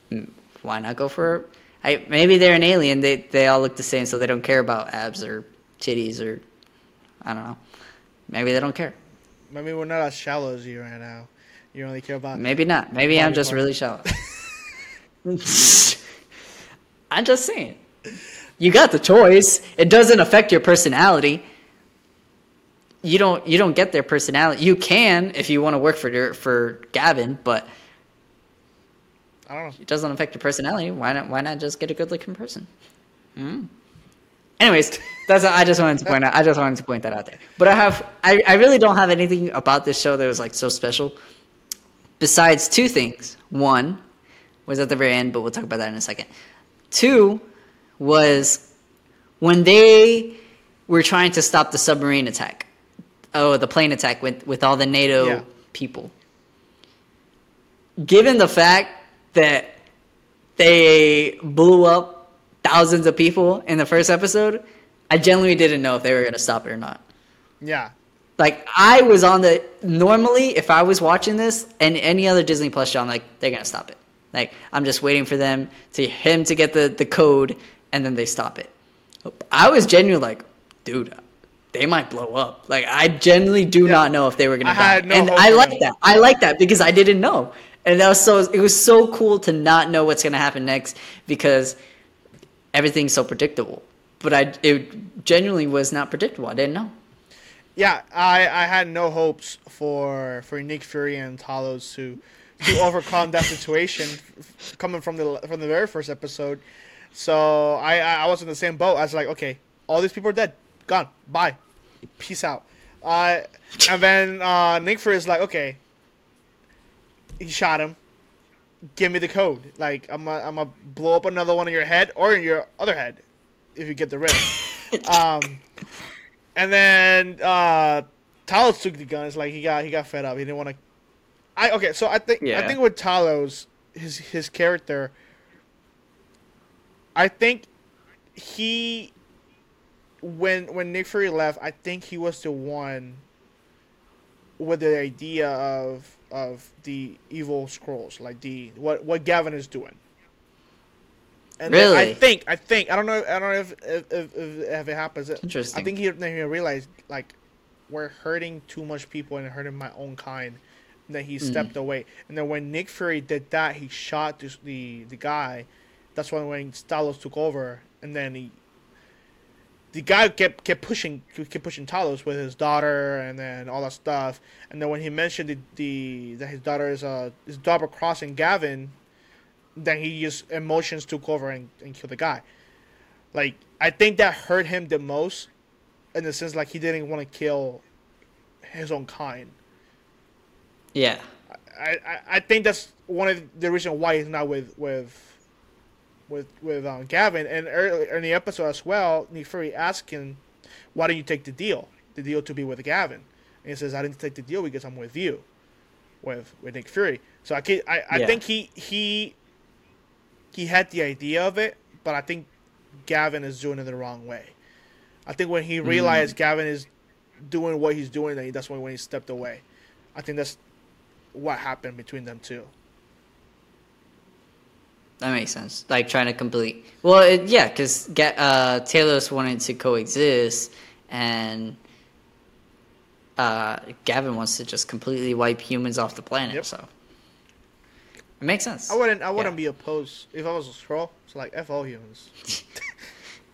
Speaker 1: hmm, why not go for? I, maybe they're an alien. They they all look the same, so they don't care about abs or titties or I don't know. Maybe they don't care.
Speaker 2: Maybe we're not as shallow as you right now. You only care about.
Speaker 1: Maybe not. Maybe I'm just part. really shallow. I'm just saying. You got the choice. It doesn't affect your personality you don't you don't get their personality. You can if you want to work for for Gravik, but
Speaker 2: I don't know.
Speaker 1: It doesn't affect your personality. Why not? Why not just get a good looking person? Mm. Anyways, that's I just wanted to point out. I just wanted to point that out there. But I have I, I really don't have anything about this show that was like so special. Besides two things. One was at the very end, but we'll talk about that in a second. Two was when they were trying to stop the submarine attack oh the plane attack with with all the NATO yeah. people. Given the fact that they blew up thousands of people in the first episode, I genuinely didn't know if they were going to stop it or not.
Speaker 2: Yeah.
Speaker 1: Like I was on the normally if I was watching this and any other Disney Plus show, I'm like they're gonna stop it. Like I'm just waiting for them to him to get the the code and then they stop it. I was genuinely like, dude, they might blow up. Like I genuinely do yeah. not know if they were gonna I die, no and I like that. I like that because I didn't know. and that was so it was so cool to not know what's gonna happen next because everything's so predictable. But I it genuinely was not predictable. I didn't know.
Speaker 2: Yeah, I, I had no hopes for for Nick Fury and Talos to to overcome that situation coming from the from the very first episode. So I I was in the same boat. I was like, okay, all these people are dead, gone, bye, peace out. Uh, and then uh, Nick is like, okay, he shot him. Give me the code. Like I'm gonna I'm blow up another one in your head or in your other head, if you get the rhythm. um, and then uh, Talos took the gun. It's like he got he got fed up. He didn't want to. I okay. So I think I think with Talos, his his character. I think he when when Nick Fury left, I think he was the one with the idea of of the evil Skrulls, like the what what Gravik is doing. And then I think I think I don't know I don't know if if if, if, if it happens.
Speaker 1: Interesting.
Speaker 2: I think he then he realized like we're hurting too much people and hurting my own kind. And then he stepped away. And then when Nick Fury did that, he shot this, the the guy. That's when when Talos took over, and then he the guy kept kept pushing kept pushing Talos with his daughter and then all that stuff. And then when he mentioned the, the that his daughter is uh is double crossing Gravik, then he just emotions took over and, and killed the guy. Like I think that hurt him the most, in the sense like he didn't want to kill his own kind.
Speaker 1: Yeah.
Speaker 2: I, I, I think that's one of the reasons why he's not with with with with um, Gravik. And earlier in the episode as well, Nick Fury asked him, "Why didn't you take the deal? The deal to be with Gravik?" And he says, "I didn't take the deal because I'm with you, with with Nick Fury." So I can, I, I
Speaker 1: Yeah.
Speaker 2: think he he he had the idea of it, but I think Gravik is doing it the wrong way. I think when he realized Gravik is doing what he's doing, that's when when he stepped away. I think that's what happened between them two.
Speaker 1: That makes sense. Like trying to complete. Well, it, yeah, because uh, Talos wanted to coexist, and uh, Gravik wants to just completely wipe humans off the planet.
Speaker 2: Yep.
Speaker 1: So it makes sense.
Speaker 2: I wouldn't I wouldn't
Speaker 1: Yeah.
Speaker 2: be opposed if I was a Skrull. It's like F all humans.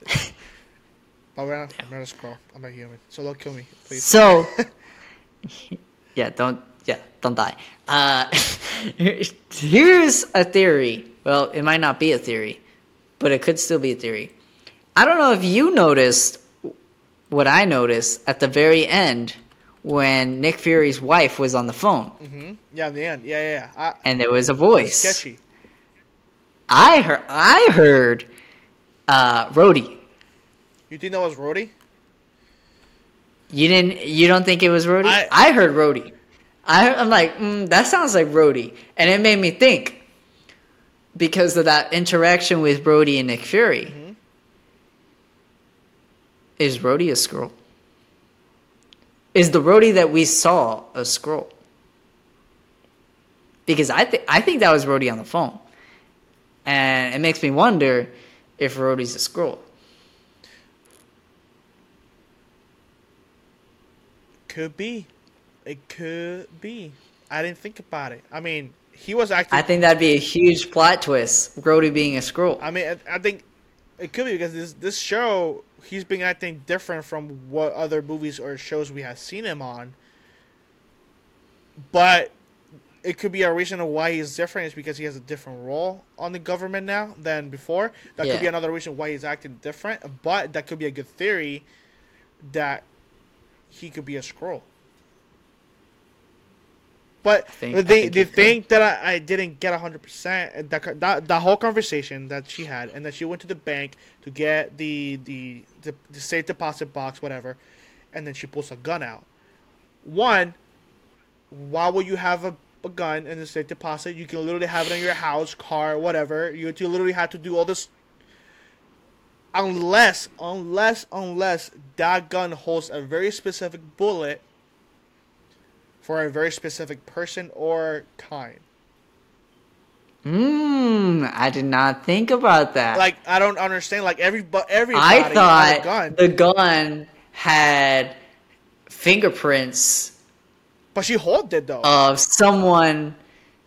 Speaker 2: but we're not, I'm not a Skrull. I'm a human. So don't kill me, please.
Speaker 1: So, yeah, don't yeah, don't die. Uh, here's a theory. Well, it might not be a theory, but it could still be a theory. I don't know if you noticed what I noticed at the very end when Nick Fury's wife was on the phone
Speaker 2: hmm Yeah, in the end. Yeah, yeah, yeah. I,
Speaker 1: and there was a voice.
Speaker 2: sketchy.
Speaker 1: I heard. I heard. Uh, Rhodey.
Speaker 2: You think that was Rhodey?
Speaker 1: You didn't. You don't think it was Rhodey?
Speaker 2: I-
Speaker 1: I, heard Rhodey. I, I'm like, mm, that sounds like Rhodey, and it made me think because of that interaction with Rhodey and Nick Fury.
Speaker 2: Mm-hmm.
Speaker 1: Is Rhodey a Skrull? Is the Rhodey that we saw a Skrull? Because I think I think that was Rhodey on the phone, and it makes me wonder if Rhodey's a Skrull.
Speaker 2: Could be. It could be. I didn't think about it. I mean, he was acting.
Speaker 1: I think that'd be a huge plot twist. Rhodey being a Skrull.
Speaker 2: I mean, I, I think it could be because this this show he's been acting different from what other movies or shows we have seen him on. But it could be a reason why he's different is because he has a different role on the government now than before. That could be another reason why he's acting different. But that could be a good theory that he could be a Skrull. But
Speaker 1: think-
Speaker 2: the the,
Speaker 1: think
Speaker 2: the
Speaker 1: he could.
Speaker 2: thing that I, I didn't get hundred percent that that the whole conversation that she had and that she went to the bank to get the the the, the safe deposit box whatever, and then she pulls a gun out. One, why would you have a, a gun in the safe deposit? You can literally have it in your house, car, whatever. You you literally have to do all this. Unless, unless, unless that gun holds a very specific bullet for a very specific person or kind.
Speaker 1: Mmm, I did not think about that.
Speaker 2: Like I don't understand. Like every but everybody
Speaker 1: I thought
Speaker 2: gun,
Speaker 1: the gun had fingerprints
Speaker 2: but she hold it though.
Speaker 1: of someone.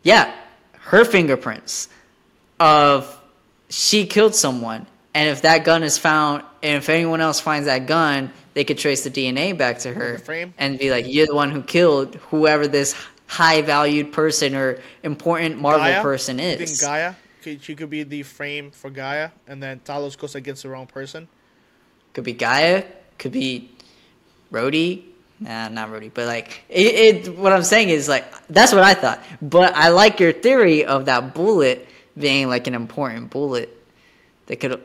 Speaker 1: Yeah, her fingerprints of she killed someone, and if that gun is found, and if anyone else finds that gun, they could trace the DNA back to her and be like, "You're the one who killed whoever this high valued person or important Marvel
Speaker 2: G'iah?
Speaker 1: person
Speaker 2: You think
Speaker 1: is."
Speaker 2: G'iah? She could be the frame for G'iah, and then Talos goes against the wrong person.
Speaker 1: Could be G'iah, could be Rhodey. Nah, not Rhodey, but like it, it. What I'm saying is like that's what I thought. But I like your theory of that bullet being like an important bullet that could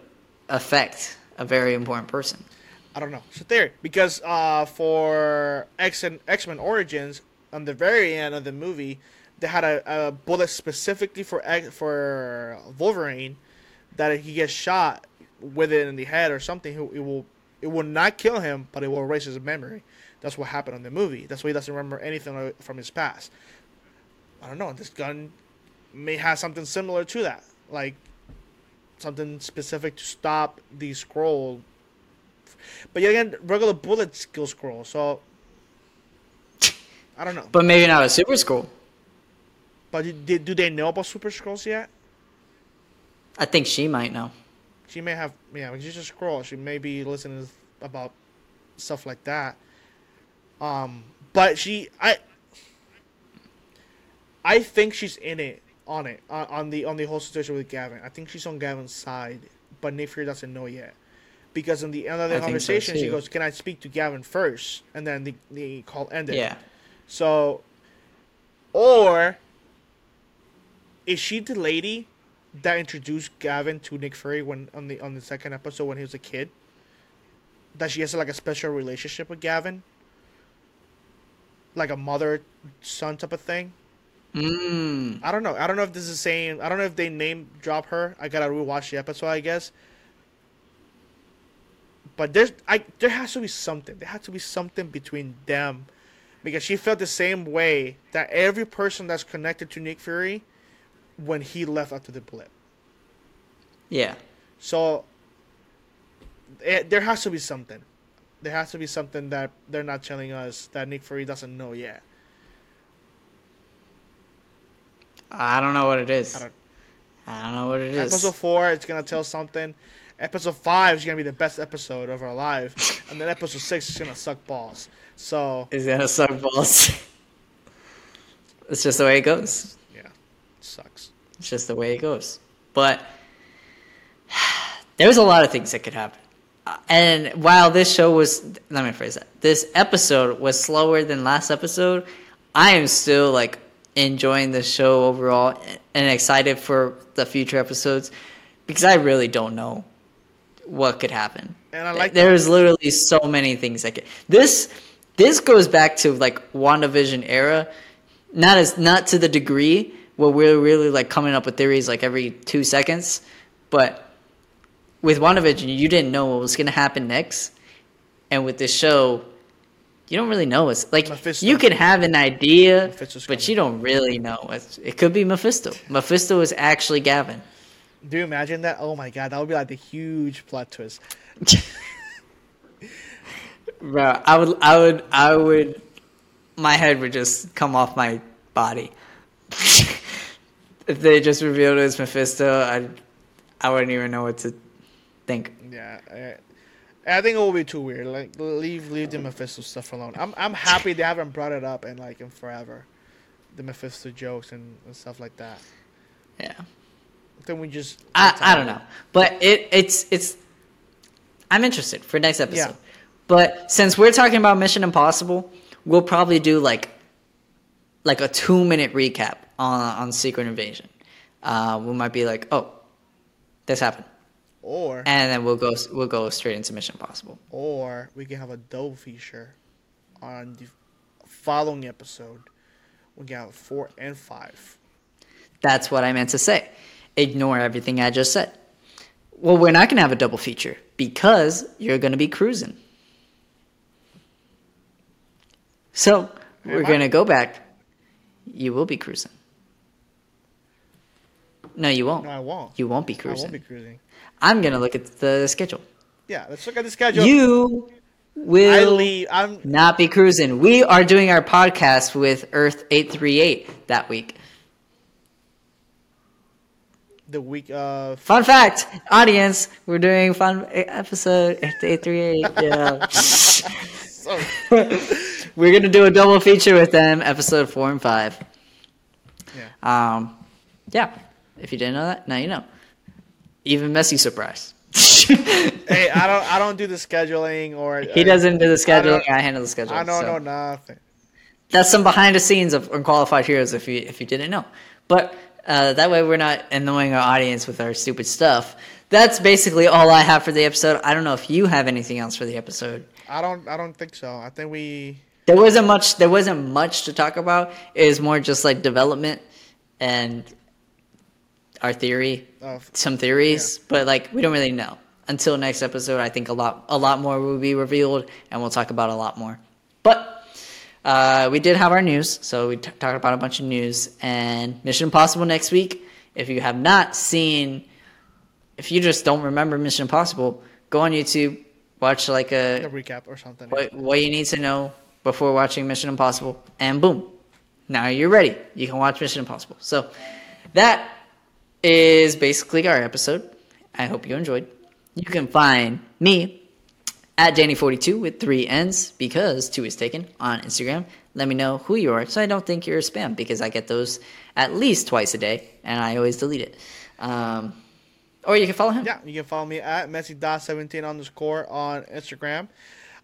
Speaker 1: affect a very important person.
Speaker 2: I don't know. It's a theory because uh, for X and X Men Origins, on the very end of the movie, they had a, a bullet specifically for X, for Wolverine that if he gets shot with it in the head or something, it will it will not kill him, but it will erase his memory. That's what happened in the movie. That's why he doesn't remember anything from his past. I don't know. This gun may have something similar to that, like something specific to stop the Skrull but yet again, regular bullets skill Skrull, so I don't know.
Speaker 1: But maybe not a super Skrull.
Speaker 2: But did, do they know about super Skrulls yet?
Speaker 1: I think she might know.
Speaker 2: She may have, yeah, she's a Skrull. She may be listening about stuff like that. Um, but she, I, I think she's in it, on it, on, on the on the whole situation with Gravik. I think she's on Gravik's side, but Fury doesn't know yet. Because in the end of the
Speaker 1: I think so,
Speaker 2: conversation, she goes, "Can I speak to Gravik first? And then the the call ended.
Speaker 1: Yeah.
Speaker 2: So, or is she the lady that introduced Gravik to Nick Fury when on the on the second episode when he was a kid? That she has like a special relationship with Gravik, like a mother son type of thing.
Speaker 1: Mm.
Speaker 2: I don't know. I don't know if this is the same. I don't know if they name drop her. I gotta rewatch the episode, I guess. But there's, I there has to be something. There has to be something between them, because she felt the same way that every person that's connected to Nick Fury, when he left after the blip.
Speaker 1: Yeah.
Speaker 2: So. It, there has to be something. There has to be something that they're not telling us that Nick Fury doesn't know yet.
Speaker 1: I don't know what it is.
Speaker 2: I don't-
Speaker 1: I don't know what it is.
Speaker 2: Episode four, it's gonna tell something. Episode five is gonna be the best episode of our life, and then episode six is gonna suck balls. So
Speaker 1: Is gonna suck balls. it's just the way it goes.
Speaker 2: yeah, it sucks.
Speaker 1: It's just the way it goes. But there's a lot of things that could happen. Uh, And while this show was, let me phrase that. This episode was slower than last episode. I am still like enjoying the show overall and excited for the future episodes because I really don't know what could happen.
Speaker 2: And I like
Speaker 1: there's literally so many things that could. This this goes back to like WandaVision era, not as not to the degree where we're really like coming up with theories like every two seconds, but with WandaVision you didn't know what was gonna happen next, and with this show, you don't really know. It's like
Speaker 2: Mephisto.
Speaker 1: you can have an idea, but you don't really know. It could be Mephisto. Mephisto is actually Gravik.
Speaker 2: Do you imagine that? Oh my god, that would be like the huge plot twist.
Speaker 1: Bro, I would, I would, I would, my head would just come off my body. if they just revealed it was Mephisto, I, I wouldn't even know what to think.
Speaker 2: Yeah, I, I think it will be too weird. Like leave leave the Mephisto stuff alone. I'm I'm happy they haven't brought it up in like in forever, the Mephisto jokes and, and stuff like that.
Speaker 1: Yeah,
Speaker 2: Then we just
Speaker 1: I, I don't know, but it, it's, it's. I'm interested for next episode,
Speaker 2: Yeah.
Speaker 1: but since we're talking about Mission Impossible, we'll probably do like, like a two minute recap on on Secret Invasion. Uh, we might be like, oh, this happened.
Speaker 2: Or
Speaker 1: and then we'll go we'll go straight into Mission Impossible.
Speaker 2: or we can have a double feature on the following episode. We can have four and five.
Speaker 1: That's what I meant to say. Ignore everything I just said. Well, we're not gonna have a double feature because you're gonna be cruising. So we're gonna go back. You will be cruising. No, you won't.
Speaker 2: No, I won't.
Speaker 1: You won't be cruising.
Speaker 2: I won't be cruising.
Speaker 1: I'm gonna look at the schedule.
Speaker 2: Yeah, let's look at the schedule.
Speaker 1: You
Speaker 2: I
Speaker 1: will
Speaker 2: leave. I'm
Speaker 1: not be cruising. We are doing our podcast with Earth 838 that week.
Speaker 2: The week of.
Speaker 1: Fun fact, audience, we're doing fun episode eight three eight. Yeah.
Speaker 2: So,
Speaker 1: we're gonna do a double feature with them, episode four and five.
Speaker 2: yeah.
Speaker 1: Um, yeah. If you didn't know that, now you know. Even messy surprise.
Speaker 2: Hey, I don't. I don't do the scheduling or.
Speaker 1: he doesn't do the scheduling.
Speaker 2: don't-
Speaker 1: I, handle the scheduling.
Speaker 2: I don't
Speaker 1: so.
Speaker 2: know nothing.
Speaker 1: that's some behind the scenes of unqualified heroes if you if you didn't know but uh, that way we're not annoying our audience with our stupid stuff that's basically all i have for the episode i don't know if you have anything else for the episode
Speaker 2: I don't. I don't think so. I think we.
Speaker 1: there wasn't much there wasn't much to talk about it was more just like development and our theory
Speaker 2: Of,
Speaker 1: some theories but like we don't really know until next episode i think a lot a lot more will be revealed and we'll talk about a lot more but uh, we did have our news so we t- talked about a bunch of news and mission impossible next week if you have not seen if you just don't remember mission impossible go on youtube watch like a
Speaker 2: a recap or something.
Speaker 1: what, what you need to know before watching Mission Impossible, and boom, now you're ready. You can watch Mission Impossible. So that is basically our episode. I hope you enjoyed. You can find me at Danny42 with three N's because two is taken on Instagram. Let me know who you are so I don't think you're a spam because I get those at least twice a day and I always delete it. Um, or you can follow him.
Speaker 2: Yeah, you can follow me at Messi.17 underscore on Instagram.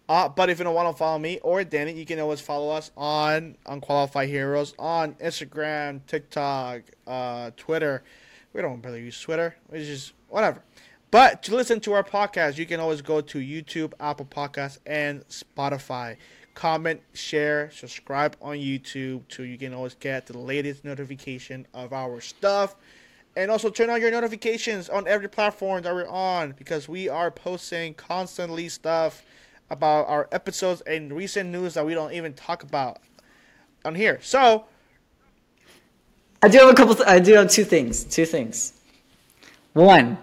Speaker 2: Uh, but if you don't want to follow me or Danny, you can always follow us on Unqualified Heroes on Instagram, TikTok, uh, Twitter. We don't really use Twitter. It's just whatever. But to listen to our podcast, you can always go to YouTube, Apple Podcasts, and Spotify. Comment, share, subscribe on YouTube so you can always get the latest notification of our stuff. And also turn on your notifications on every platform that we're on because we are posting constantly stuff about our episodes and recent news that we don't even talk about on here. So,
Speaker 1: I do have a couple. Th- I do have two things. Two things. One.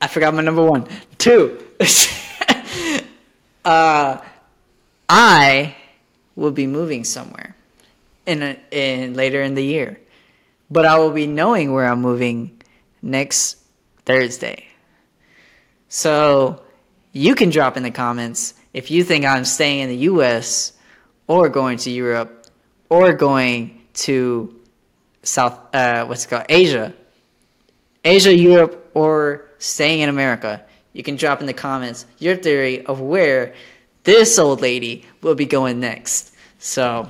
Speaker 1: I forgot my number one. Two. uh, I will be moving somewhere in a, in later in the year, but I will be knowing where I'm moving next Thursday. So you can drop in the comments if you think I'm staying in the U.S. or going to Europe or going to South, uh, what's it called, Asia, Asia, Europe, or staying in America. You can drop in the comments your theory of where this old lady will be going next. So,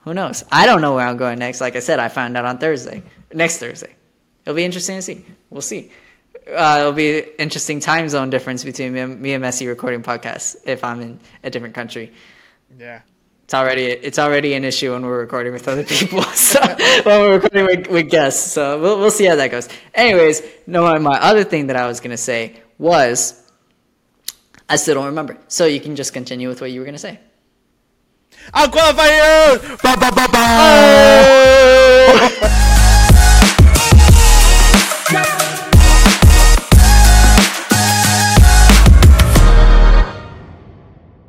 Speaker 1: who knows? I don't know where I'm going next. Like I said, I found out on Thursday, next Thursday. It'll be interesting to see. We'll see. Uh, it'll be interesting time zone difference between me and, me and Messi recording podcasts if I'm in a different country.
Speaker 2: yeah.
Speaker 1: It's already it's already an issue when we're recording with other people. So when we're recording with, with guests, so we'll we'll see how that goes. Anyways, no, my other thing that I was gonna say was I still don't remember. So you can just continue with what you were gonna say.
Speaker 2: Unqualified Heroes! Ba, ba, ba, ba.